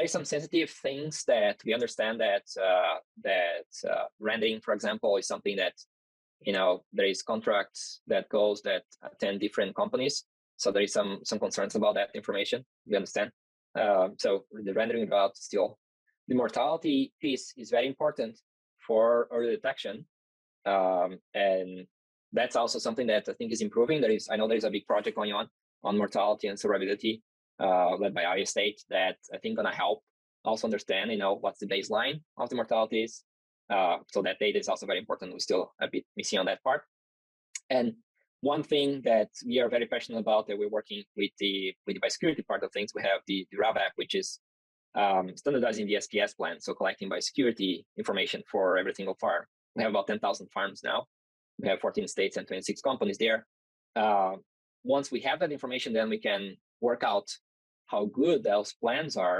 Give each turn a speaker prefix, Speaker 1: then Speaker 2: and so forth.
Speaker 1: there's some sensitive things that we understand that uh, that uh, rendering, for example, is something that you know there is contracts that goes that attend different companies. So there is some some concerns about that information. We understand. Um, so the rendering route still the mortality piece is very important for early detection, um, and that's also something that I think is improving. There is I know there is a big project going on on mortality and survivability uh, led by Iowa State that I think gonna help also understand, you know, what's the baseline of the mortalities. Uh, so that data is also very important. We're still a bit missing on that part. And one thing that we are very passionate about that we're working with the with the biosecurity part of things, we have the, the RABapp, which is um, standardizing the SPS plan, so collecting biosecurity information for every single farm. We have about 10,000 farms now. We have 14 states and 26 companies there. Uh, once we have that information, then we can work out how good those plans are